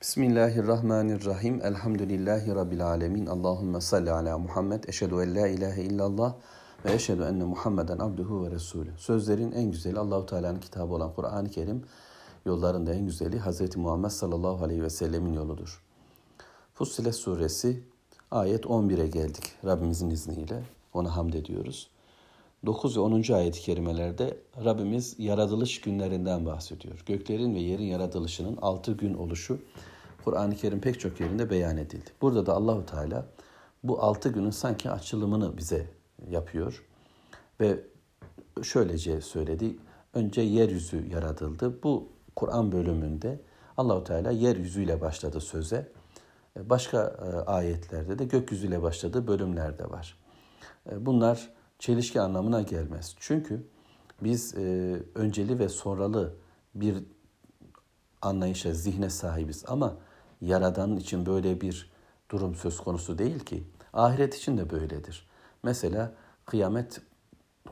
Bismillahirrahmanirrahim. Elhamdülillahi Rabbil alemin. Allahümme salli ala Muhammed. Eşhedü en la ilahe illallah ve eşhedü enne Muhammeden abduhu ve resulü. Sözlerin en güzeli Allahu Teala'nın kitabı olan Kur'an-ı Kerim. Yolların da en güzeli Hazreti Muhammed sallallahu aleyhi ve sellemin yoludur. Fussilet suresi ayet 11'e geldik Rabbimizin izniyle. Ona hamd ediyoruz. 9 ve 10. ayet-i kerimelerde Rabbimiz yaratılış günlerinden bahsediyor. Göklerin ve yerin yaratılışının 6 gün oluşu Kur'an-ı Kerim pek çok yerinde beyan edildi. Burada da Allahu Teala bu 6 günün sanki açılımını bize yapıyor ve şöylece söyledi. Önce yeryüzü yaratıldı. Bu Kur'an bölümünde Allahu Teala yeryüzüyle başladı söze. Başka e, ayetlerde de gökyüzüyle başladığı bölümler de var. E, bunlar çelişki anlamına gelmez. Çünkü biz e, önceli ve sonralı bir anlayışa, zihne sahibiz ama Yaradan'ın için böyle bir durum söz konusu değil ki. Ahiret için de böyledir. Mesela kıyamet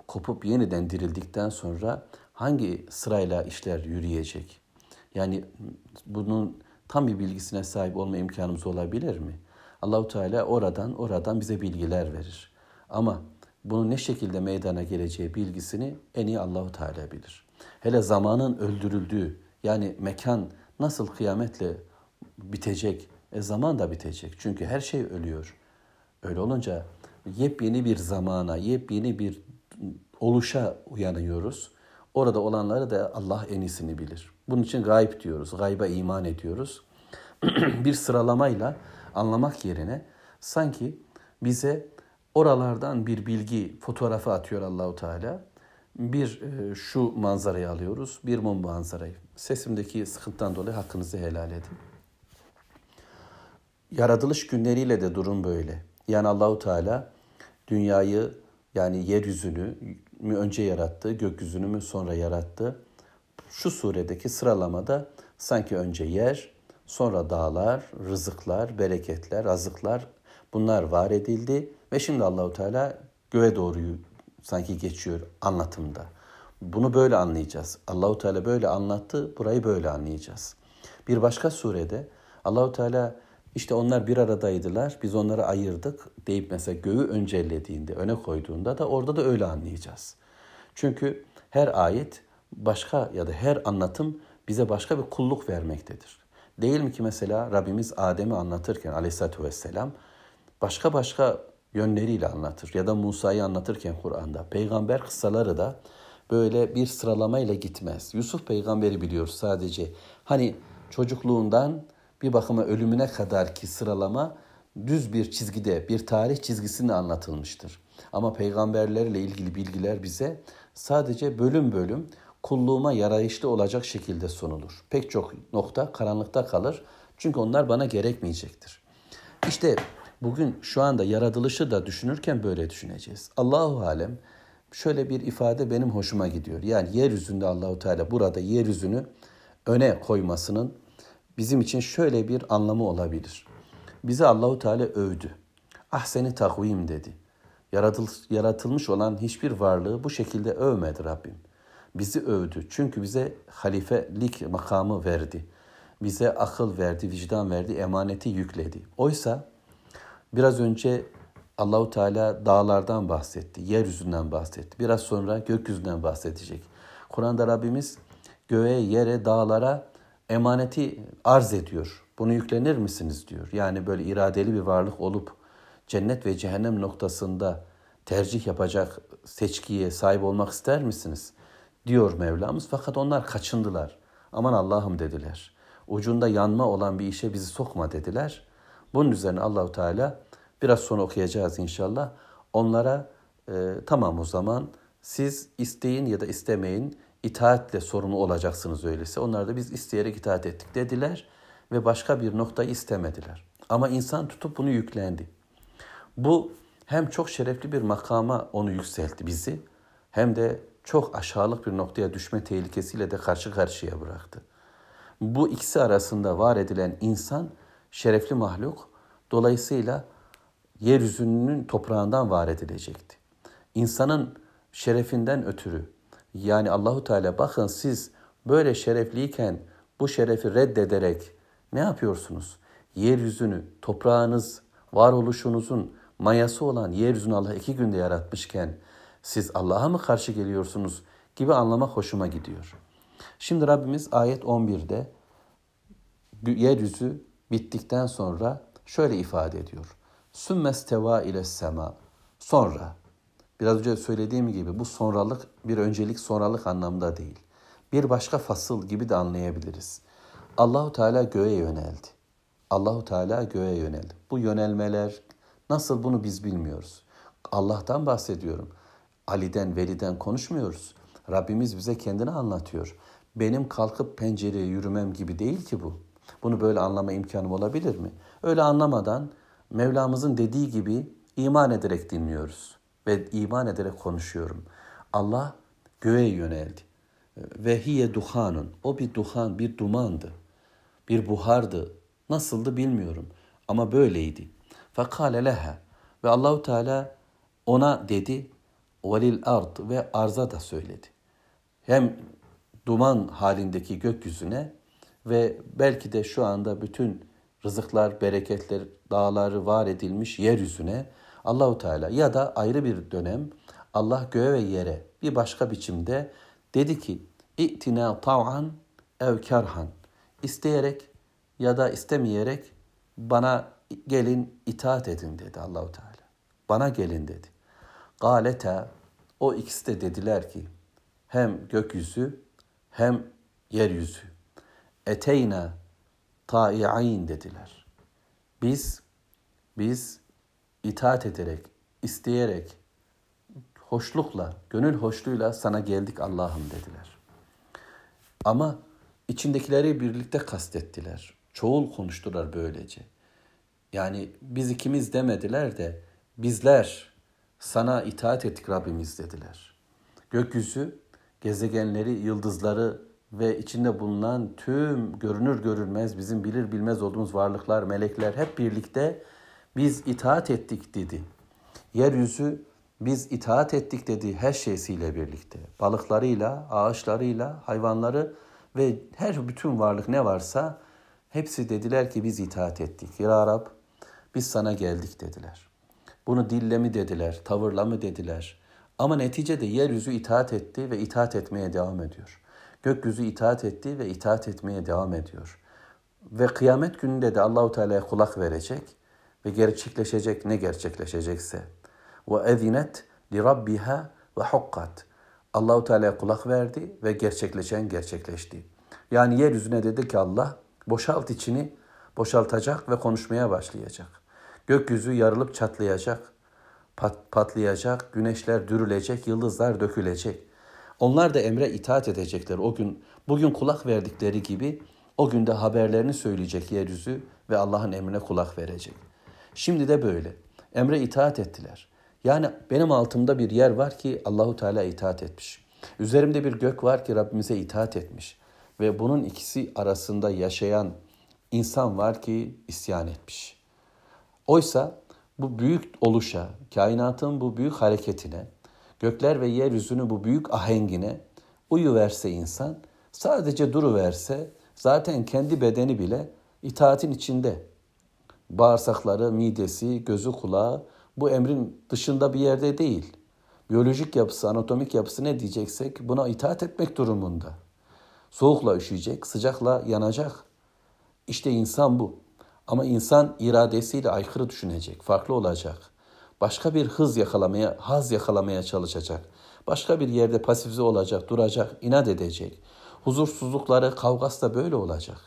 kopup yeniden dirildikten sonra hangi sırayla işler yürüyecek? Yani bunun tam bir bilgisine sahip olma imkanımız olabilir mi? Allahu Teala oradan oradan bize bilgiler verir. Ama bunun ne şekilde meydana geleceği bilgisini en iyi Allahu Teala bilir. Hele zamanın öldürüldüğü yani mekan nasıl kıyametle bitecek, e zaman da bitecek. Çünkü her şey ölüyor. Öyle olunca yepyeni bir zamana, yepyeni bir oluşa uyanıyoruz. Orada olanları da Allah en iyisini bilir. Bunun için gayb diyoruz, gayba iman ediyoruz. bir sıralamayla anlamak yerine sanki bize Oralardan bir bilgi fotoğrafı atıyor Allahu Teala. Bir e, şu manzarayı alıyoruz, bir bu manzarayı. Sesimdeki sıkıntıdan dolayı hakkınızı helal edin. Yaratılış günleriyle de durum böyle. Yani Allahu Teala dünyayı yani yeryüzünü mü önce yarattı, gökyüzünü mü sonra yarattı. Şu suredeki sıralamada sanki önce yer, sonra dağlar, rızıklar, bereketler, azıklar bunlar var edildi ve şimdi Allahu Teala göğe doğruyu sanki geçiyor anlatımda. Bunu böyle anlayacağız. Allahu Teala böyle anlattı, burayı böyle anlayacağız. Bir başka surede Allahu Teala işte onlar bir aradaydılar, biz onları ayırdık deyip mesela göğü öncellediğinde, öne koyduğunda da orada da öyle anlayacağız. Çünkü her ayet başka ya da her anlatım bize başka bir kulluk vermektedir. Değil mi ki mesela Rabbimiz Adem'i anlatırken aleyhissalatü vesselam başka başka yönleriyle anlatır. Ya da Musa'yı anlatırken Kur'an'da. Peygamber kıssaları da böyle bir sıralamayla gitmez. Yusuf peygamberi biliyoruz sadece. Hani çocukluğundan bir bakıma ölümüne kadar ki sıralama düz bir çizgide, bir tarih çizgisinde anlatılmıştır. Ama peygamberlerle ilgili bilgiler bize sadece bölüm bölüm kulluğuma yarayışlı olacak şekilde sunulur. Pek çok nokta karanlıkta kalır. Çünkü onlar bana gerekmeyecektir. İşte Bugün şu anda yaratılışı da düşünürken böyle düşüneceğiz. Allahu alem şöyle bir ifade benim hoşuma gidiyor. Yani yeryüzünde Allahu Teala burada yeryüzünü öne koymasının bizim için şöyle bir anlamı olabilir. Bizi Allahu Teala övdü. Ah seni takvim dedi. Yaratıl, yaratılmış olan hiçbir varlığı bu şekilde övmedi Rabbim. Bizi övdü. Çünkü bize halifelik makamı verdi. Bize akıl verdi, vicdan verdi, emaneti yükledi. Oysa Biraz önce Allahu Teala dağlardan bahsetti, yeryüzünden bahsetti. Biraz sonra gökyüzünden bahsedecek. Kur'an'da Rabbimiz göğe, yere, dağlara emaneti arz ediyor. Bunu yüklenir misiniz diyor. Yani böyle iradeli bir varlık olup cennet ve cehennem noktasında tercih yapacak seçkiye sahip olmak ister misiniz? Diyor Mevlamız. Fakat onlar kaçındılar. Aman Allah'ım dediler. Ucunda yanma olan bir işe bizi sokma dediler. Bunun üzerine Allahu Teala biraz sonra okuyacağız inşallah. Onlara e, tamam o zaman siz isteyin ya da istemeyin itaatle sorumlu olacaksınız öyleyse. Onlar da biz isteyerek itaat ettik dediler ve başka bir noktayı istemediler. Ama insan tutup bunu yüklendi. Bu hem çok şerefli bir makama onu yükseltti bizi hem de çok aşağılık bir noktaya düşme tehlikesiyle de karşı karşıya bıraktı. Bu ikisi arasında var edilen insan şerefli mahluk. Dolayısıyla yeryüzünün toprağından var edilecekti. İnsanın şerefinden ötürü yani Allahu Teala bakın siz böyle şerefliyken bu şerefi reddederek Ne yapıyorsunuz? Yeryüzünü, toprağınız, varoluşunuzun mayası olan yeryüzünü Allah iki günde yaratmışken siz Allah'a mı karşı geliyorsunuz gibi anlamak hoşuma gidiyor. Şimdi Rabbimiz ayet 11'de yeryüzü bittikten sonra şöyle ifade ediyor. Sümmesteva ile sema. Sonra biraz önce söylediğim gibi bu sonralık bir öncelik sonralık anlamda değil. Bir başka fasıl gibi de anlayabiliriz. Allahu Teala göğe yöneldi. Allahu Teala göğe yöneldi. Bu yönelmeler nasıl bunu biz bilmiyoruz. Allah'tan bahsediyorum. Ali'den, Veli'den konuşmuyoruz. Rabbimiz bize kendini anlatıyor. Benim kalkıp pencereye yürümem gibi değil ki bu. Bunu böyle anlama imkanım olabilir mi? Öyle anlamadan Mevlamızın dediği gibi iman ederek dinliyoruz ve iman ederek konuşuyorum. Allah göğe yöneldi. Ve hiye duhanun. O bir duhan, bir dumandı. Bir buhardı. Nasıldı bilmiyorum. Ama böyleydi. Fakale leha. Ve Allahu Teala ona dedi. Velil ard ve arza da söyledi. Hem duman halindeki gökyüzüne ve belki de şu anda bütün rızıklar, bereketler, dağları var edilmiş yeryüzüne Allahu Teala ya da ayrı bir dönem Allah göğe ve yere bir başka biçimde dedi ki İ'tina tav'an ev kerhan isteyerek ya da istemeyerek bana gelin itaat edin dedi Allahu Teala. Bana gelin dedi. Galeta o ikisi de dediler ki hem gökyüzü hem yeryüzü. Eteyna ta'i'ayn dediler. Biz biz itaat ederek, isteyerek, hoşlukla, gönül hoşluğuyla sana geldik Allah'ım dediler. Ama içindekileri birlikte kastettiler. Çoğul konuştular böylece. Yani biz ikimiz demediler de bizler sana itaat ettik Rabbimiz dediler. Gökyüzü gezegenleri, yıldızları ve içinde bulunan tüm görünür görülmez bizim bilir bilmez olduğumuz varlıklar, melekler hep birlikte biz itaat ettik dedi. Yeryüzü biz itaat ettik dedi her şeysiyle birlikte. Balıklarıyla, ağaçlarıyla, hayvanları ve her bütün varlık ne varsa hepsi dediler ki biz itaat ettik. Ya Rab biz sana geldik dediler. Bunu dille mi dediler, tavırla mı dediler. Ama neticede yeryüzü itaat etti ve itaat etmeye devam ediyor. Gökyüzü itaat etti ve itaat etmeye devam ediyor. Ve kıyamet gününde de Allahu Teala'ya kulak verecek ve gerçekleşecek ne gerçekleşecekse. Ve ezinet li rabbiha ve hukkat. Allahu Teala'ya kulak verdi ve gerçekleşen gerçekleşti. Yani yeryüzüne dedi ki Allah boşalt içini boşaltacak ve konuşmaya başlayacak. Gökyüzü yarılıp çatlayacak, pat, patlayacak, güneşler dürülecek, yıldızlar dökülecek. Onlar da emre itaat edecekler o gün. Bugün kulak verdikleri gibi o günde haberlerini söyleyecek yeryüzü ve Allah'ın emrine kulak verecek. Şimdi de böyle. Emre itaat ettiler. Yani benim altımda bir yer var ki Allahu Teala itaat etmiş. Üzerimde bir gök var ki Rabbimize itaat etmiş. Ve bunun ikisi arasında yaşayan insan var ki isyan etmiş. Oysa bu büyük oluşa, kainatın bu büyük hareketine, gökler ve yeryüzünün bu büyük ahengine uyuverse insan, sadece duruverse zaten kendi bedeni bile itaatin içinde. Bağırsakları, midesi, gözü, kulağı bu emrin dışında bir yerde değil. Biyolojik yapısı, anatomik yapısı ne diyeceksek buna itaat etmek durumunda. Soğukla üşüyecek, sıcakla yanacak. İşte insan bu. Ama insan iradesiyle aykırı düşünecek, farklı olacak. Başka bir hız yakalamaya, haz yakalamaya çalışacak. Başka bir yerde pasifize olacak, duracak, inat edecek. Huzursuzlukları, kavgası da böyle olacak.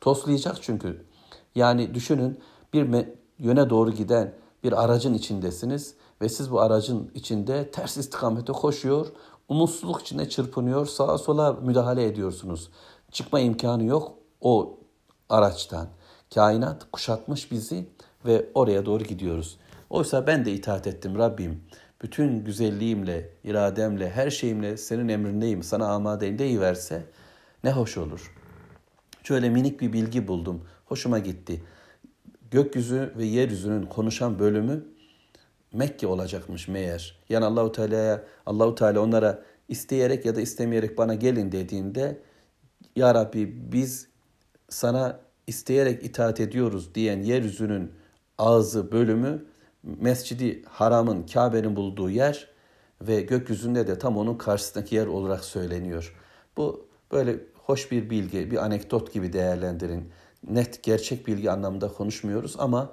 Toslayacak çünkü. Yani düşünün bir yöne doğru giden bir aracın içindesiniz ve siz bu aracın içinde ters istikamete koşuyor, umutsuzluk içinde çırpınıyor, sağa sola müdahale ediyorsunuz. Çıkma imkanı yok o araçtan. Kainat kuşatmış bizi ve oraya doğru gidiyoruz. Oysa ben de itaat ettim Rabbim. Bütün güzelliğimle, irademle, her şeyimle senin emrindeyim, sana amadeyim deyiverse ne hoş olur. Şöyle minik bir bilgi buldum. Hoşuma gitti. Gökyüzü ve yeryüzünün konuşan bölümü Mekke olacakmış meğer. Yani Allahu Teala'ya Allahu Teala onlara isteyerek ya da istemeyerek bana gelin dediğinde ya Rabbi biz sana isteyerek itaat ediyoruz diyen yeryüzünün ağzı bölümü Mescidi Haram'ın Kabe'nin bulduğu yer ve gökyüzünde de tam onun karşısındaki yer olarak söyleniyor. Bu böyle hoş bir bilgi, bir anekdot gibi değerlendirin. Net gerçek bilgi anlamında konuşmuyoruz ama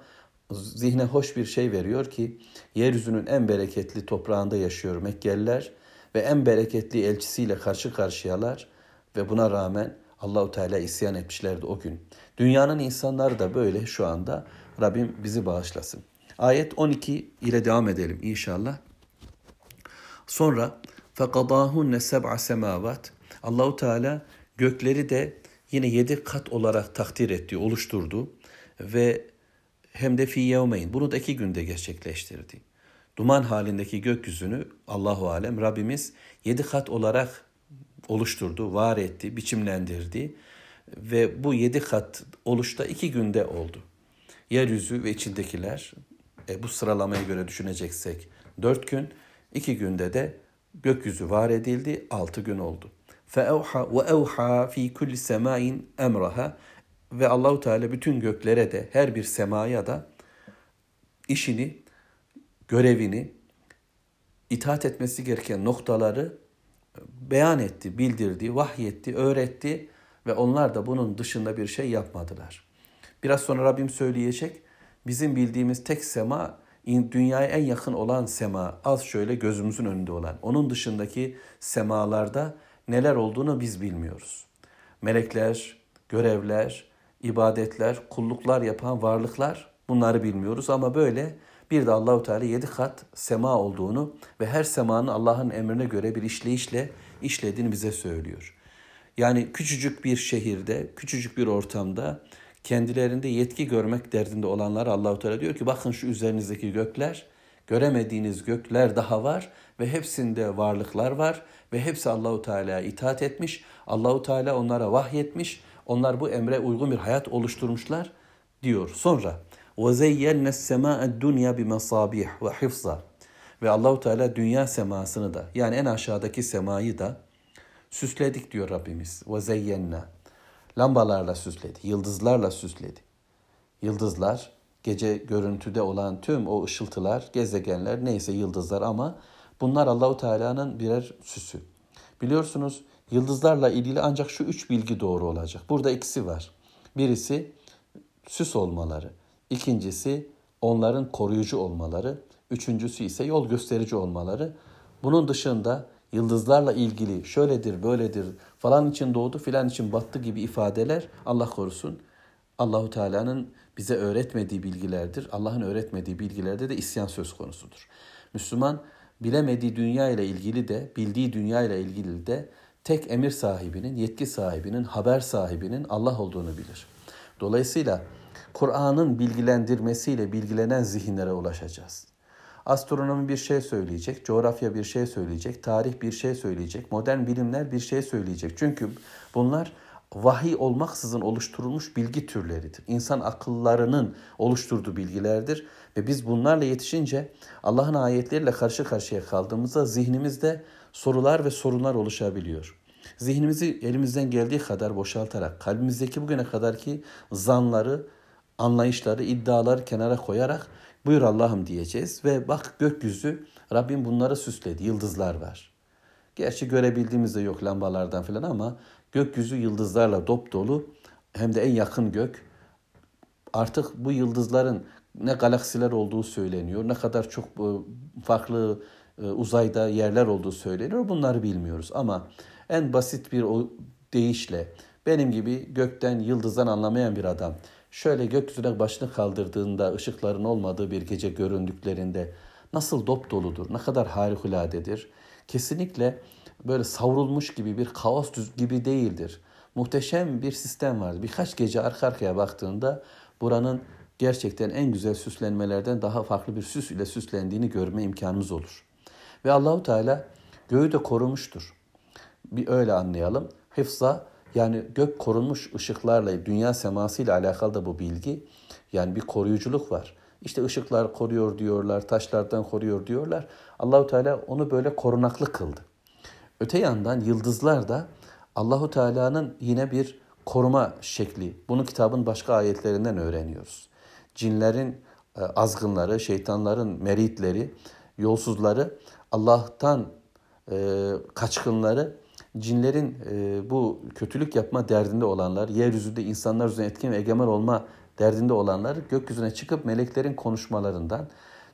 zihne hoş bir şey veriyor ki yeryüzünün en bereketli toprağında yaşıyor Mekkeliler ve en bereketli elçisiyle karşı karşıyalar ve buna rağmen Allahu Teala isyan etmişlerdi o gün. Dünyanın insanları da böyle şu anda. Rabbim bizi bağışlasın. Ayet 12 ile devam edelim inşallah. Sonra fekadahunne seb'a semavat. Allahu Teala gökleri de yine yedi kat olarak takdir etti, oluşturdu ve hem de fi yevmeyn. Bunu da iki günde gerçekleştirdi. Duman halindeki gökyüzünü Allahu alem Rabbimiz yedi kat olarak oluşturdu, var etti, biçimlendirdi ve bu yedi kat oluşta iki günde oldu. Yeryüzü ve içindekiler e, bu sıralamaya göre düşüneceksek dört gün, iki günde de gökyüzü var edildi, altı gün oldu. فَاَوْحَا وَاَوْحَا fi kulli semain emraha ve Allahu Teala bütün göklere de her bir semaya da işini, görevini, itaat etmesi gereken noktaları beyan etti, bildirdi, vahyetti, öğretti ve onlar da bunun dışında bir şey yapmadılar. Biraz sonra Rabbim söyleyecek. Bizim bildiğimiz tek sema dünyaya en yakın olan sema. Az şöyle gözümüzün önünde olan. Onun dışındaki semalarda neler olduğunu biz bilmiyoruz. Melekler, görevler, ibadetler, kulluklar yapan varlıklar bunları bilmiyoruz ama böyle bir de Allahu Teala yedi kat sema olduğunu ve her semanın Allah'ın emrine göre bir işleyişle işlediğini bize söylüyor. Yani küçücük bir şehirde, küçücük bir ortamda kendilerinde yetki görmek derdinde olanlar Allahu Teala diyor ki bakın şu üzerinizdeki gökler, göremediğiniz gökler daha var ve hepsinde varlıklar var ve hepsi Allahu Teala'ya itaat etmiş. Allahu Teala onlara vahyetmiş. Onlar bu emre uygun bir hayat oluşturmuşlar diyor. Sonra وَزَيَّنَّ السَّمَاءَ الدُّنْيَا بِمَصَابِيحِ وَحِفْظًا Ve Allahu Teala dünya semasını da yani en aşağıdaki semayı da süsledik diyor Rabbimiz. وَزَيَّنَّ Lambalarla süsledi, yıldızlarla süsledi. Yıldızlar, gece görüntüde olan tüm o ışıltılar, gezegenler neyse yıldızlar ama bunlar Allahu Teala'nın birer süsü. Biliyorsunuz yıldızlarla ilgili ancak şu üç bilgi doğru olacak. Burada ikisi var. Birisi süs olmaları. İkincisi onların koruyucu olmaları. Üçüncüsü ise yol gösterici olmaları. Bunun dışında yıldızlarla ilgili şöyledir, böyledir, falan için doğdu, filan için battı gibi ifadeler Allah korusun. Allahu Teala'nın bize öğretmediği bilgilerdir. Allah'ın öğretmediği bilgilerde de isyan söz konusudur. Müslüman bilemediği dünya ile ilgili de, bildiği dünya ile ilgili de tek emir sahibinin, yetki sahibinin, haber sahibinin Allah olduğunu bilir. Dolayısıyla Kur'an'ın bilgilendirmesiyle bilgilenen zihinlere ulaşacağız. Astronomi bir şey söyleyecek, coğrafya bir şey söyleyecek, tarih bir şey söyleyecek, modern bilimler bir şey söyleyecek. Çünkü bunlar vahiy olmaksızın oluşturulmuş bilgi türleridir. İnsan akıllarının oluşturduğu bilgilerdir ve biz bunlarla yetişince Allah'ın ayetleriyle karşı karşıya kaldığımızda zihnimizde sorular ve sorunlar oluşabiliyor. Zihnimizi elimizden geldiği kadar boşaltarak, kalbimizdeki bugüne kadarki zanları, anlayışları, iddiaları kenara koyarak buyur Allah'ım diyeceğiz ve bak gökyüzü Rabbim bunları süsledi, yıldızlar var. Gerçi görebildiğimiz de yok lambalardan falan ama gökyüzü yıldızlarla dop dolu hem de en yakın gök. Artık bu yıldızların ne galaksiler olduğu söyleniyor, ne kadar çok e, farklı e, uzayda yerler olduğu söyleniyor. Bunları bilmiyoruz ama en basit bir o deyişle benim gibi gökten, yıldızdan anlamayan bir adam şöyle gökyüzüne başını kaldırdığında ışıkların olmadığı bir gece göründüklerinde nasıl dop doludur, ne kadar harikuladedir. Kesinlikle böyle savrulmuş gibi bir kaos gibi değildir. Muhteşem bir sistem var. Birkaç gece arka arkaya baktığında buranın gerçekten en güzel süslenmelerden daha farklı bir süs ile süslendiğini görme imkanımız olur. Ve Allahu Teala göğü de korumuştur. Bir öyle anlayalım. Hıfza yani gök korunmuş ışıklarla, dünya seması ile alakalı da bu bilgi. Yani bir koruyuculuk var. İşte ışıklar koruyor diyorlar, taşlardan koruyor diyorlar. Allahu Teala onu böyle korunaklı kıldı. Öte yandan yıldızlar da Allahu Teala'nın yine bir koruma şekli. Bunu kitabın başka ayetlerinden öğreniyoruz. Cinlerin e, azgınları, şeytanların meritleri, yolsuzları, Allah'tan e, kaçkınları, cinlerin e, bu kötülük yapma derdinde olanlar, yeryüzünde insanlar üzerine etkin ve egemen olma derdinde olanlar gökyüzüne çıkıp meleklerin konuşmalarından,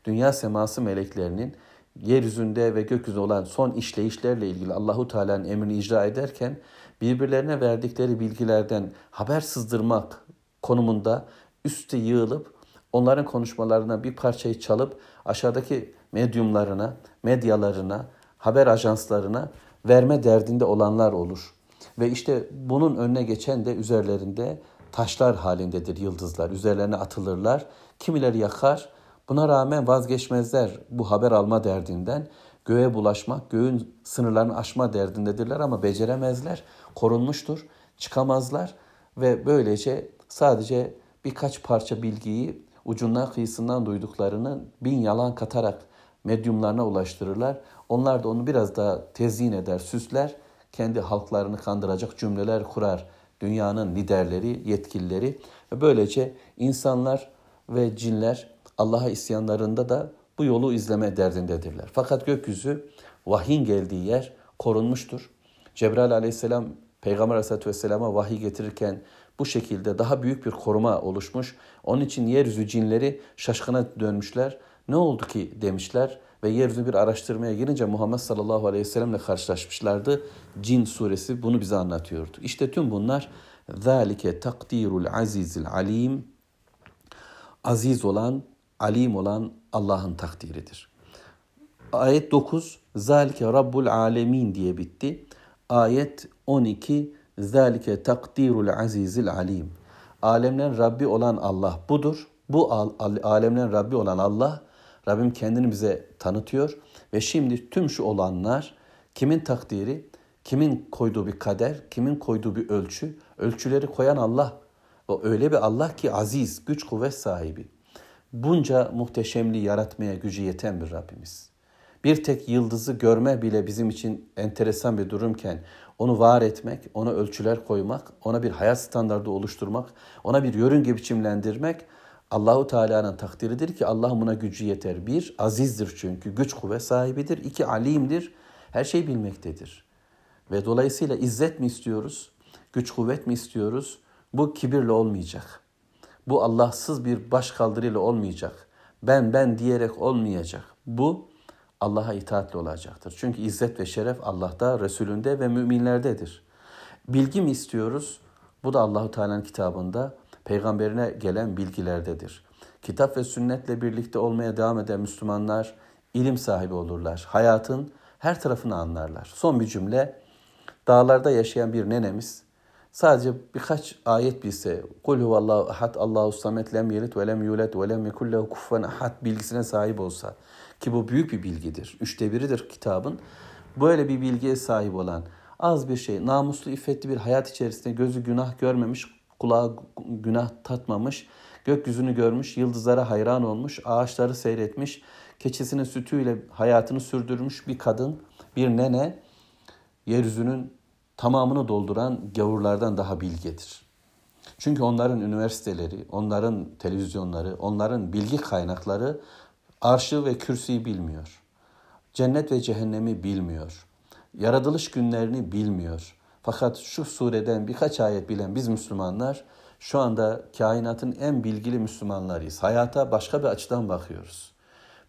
dünya seması meleklerinin yeryüzünde ve gökyüzünde olan son işleyişlerle ilgili Allahu Teala'nın emrini icra ederken birbirlerine verdikleri bilgilerden haber sızdırmak konumunda üste yığılıp onların konuşmalarına bir parçayı çalıp aşağıdaki medyumlarına, medyalarına, haber ajanslarına verme derdinde olanlar olur. Ve işte bunun önüne geçen de üzerlerinde taşlar halindedir yıldızlar. Üzerlerine atılırlar. Kimileri yakar. Buna rağmen vazgeçmezler bu haber alma derdinden. Göğe bulaşmak, göğün sınırlarını aşma derdindedirler ama beceremezler. Korunmuştur, çıkamazlar ve böylece sadece birkaç parça bilgiyi ucundan kıyısından duyduklarını bin yalan katarak medyumlarına ulaştırırlar. Onlar da onu biraz daha tezyin eder, süsler, kendi halklarını kandıracak cümleler kurar dünyanın liderleri, yetkilileri ve böylece insanlar ve cinler Allah'a isyanlarında da bu yolu izleme derdindedirler. Fakat gökyüzü vahyin geldiği yer korunmuştur. Cebrail aleyhisselam Peygamber aleyhisselatü vesselama vahiy getirirken bu şekilde daha büyük bir koruma oluşmuş. Onun için yeryüzü cinleri şaşkına dönmüşler. Ne oldu ki demişler ve yeryüzü bir araştırmaya girince Muhammed sallallahu aleyhi ve sellemle karşılaşmışlardı. Cin suresi bunu bize anlatıyordu. İşte tüm bunlar ذَٰلِكَ takdirul azizil alim Aziz olan, alim olan Allah'ın takdiridir. Ayet 9 Zalike Rabbul Alemin diye bitti. Ayet 12 Zalike takdirul azizil alim. Alemlerin Rabbi olan Allah budur. Bu alemlerin Rabbi olan Allah Rabbim kendini bize tanıtıyor ve şimdi tüm şu olanlar kimin takdiri, kimin koyduğu bir kader, kimin koyduğu bir ölçü, ölçüleri koyan Allah. O öyle bir Allah ki aziz, güç kuvvet sahibi. Bunca muhteşemliği yaratmaya gücü yeten bir Rabbimiz. Bir tek yıldızı görme bile bizim için enteresan bir durumken onu var etmek, ona ölçüler koymak, ona bir hayat standardı oluşturmak, ona bir yörünge biçimlendirmek Allahu Teala'nın takdiridir ki Allah buna gücü yeter. Bir, azizdir çünkü güç kuvvet sahibidir. İki, alimdir. Her şey bilmektedir. Ve dolayısıyla izzet mi istiyoruz? Güç kuvvet mi istiyoruz? Bu kibirle olmayacak. Bu Allahsız bir baş kaldırıyla olmayacak. Ben ben diyerek olmayacak. Bu Allah'a itaatle olacaktır. Çünkü izzet ve şeref Allah'ta, Resulünde ve müminlerdedir. Bilgi mi istiyoruz? Bu da Allahu Teala'nın kitabında peygamberine gelen bilgilerdedir. Kitap ve sünnetle birlikte olmaya devam eden Müslümanlar ilim sahibi olurlar. Hayatın her tarafını anlarlar. Son bir cümle. Dağlarda yaşayan bir nenemiz sadece birkaç ayet bilse kul huvallahu ahad Allahu samet lem yelit ve lem yulet ve lem yekul lehu kufuven ahad bilgisine sahip olsa ki bu büyük bir bilgidir. Üçte biridir kitabın. Böyle bir bilgiye sahip olan az bir şey, namuslu, iffetli bir hayat içerisinde gözü günah görmemiş, kulağı günah tatmamış, gökyüzünü görmüş, yıldızlara hayran olmuş, ağaçları seyretmiş, keçisinin sütüyle hayatını sürdürmüş bir kadın, bir nene yeryüzünün tamamını dolduran gavurlardan daha bilgedir. Çünkü onların üniversiteleri, onların televizyonları, onların bilgi kaynakları arşı ve kürsüyü bilmiyor. Cennet ve cehennemi bilmiyor. Yaratılış günlerini bilmiyor. Fakat şu sureden birkaç ayet bilen biz Müslümanlar şu anda kainatın en bilgili Müslümanlarıyız. Hayata başka bir açıdan bakıyoruz.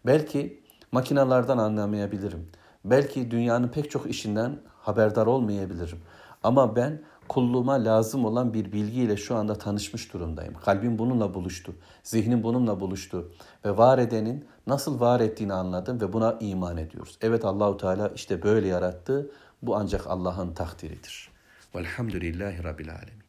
Belki makinalardan anlamayabilirim. Belki dünyanın pek çok işinden haberdar olmayabilirim. Ama ben kulluğuma lazım olan bir bilgiyle şu anda tanışmış durumdayım. Kalbim bununla buluştu. Zihnim bununla buluştu. Ve var edenin nasıl var ettiğini anladım ve buna iman ediyoruz. Evet Allahu Teala işte böyle yarattı. Bu ancak Allah'ın takdiridir. Velhamdülillahi Rabbil Alemin.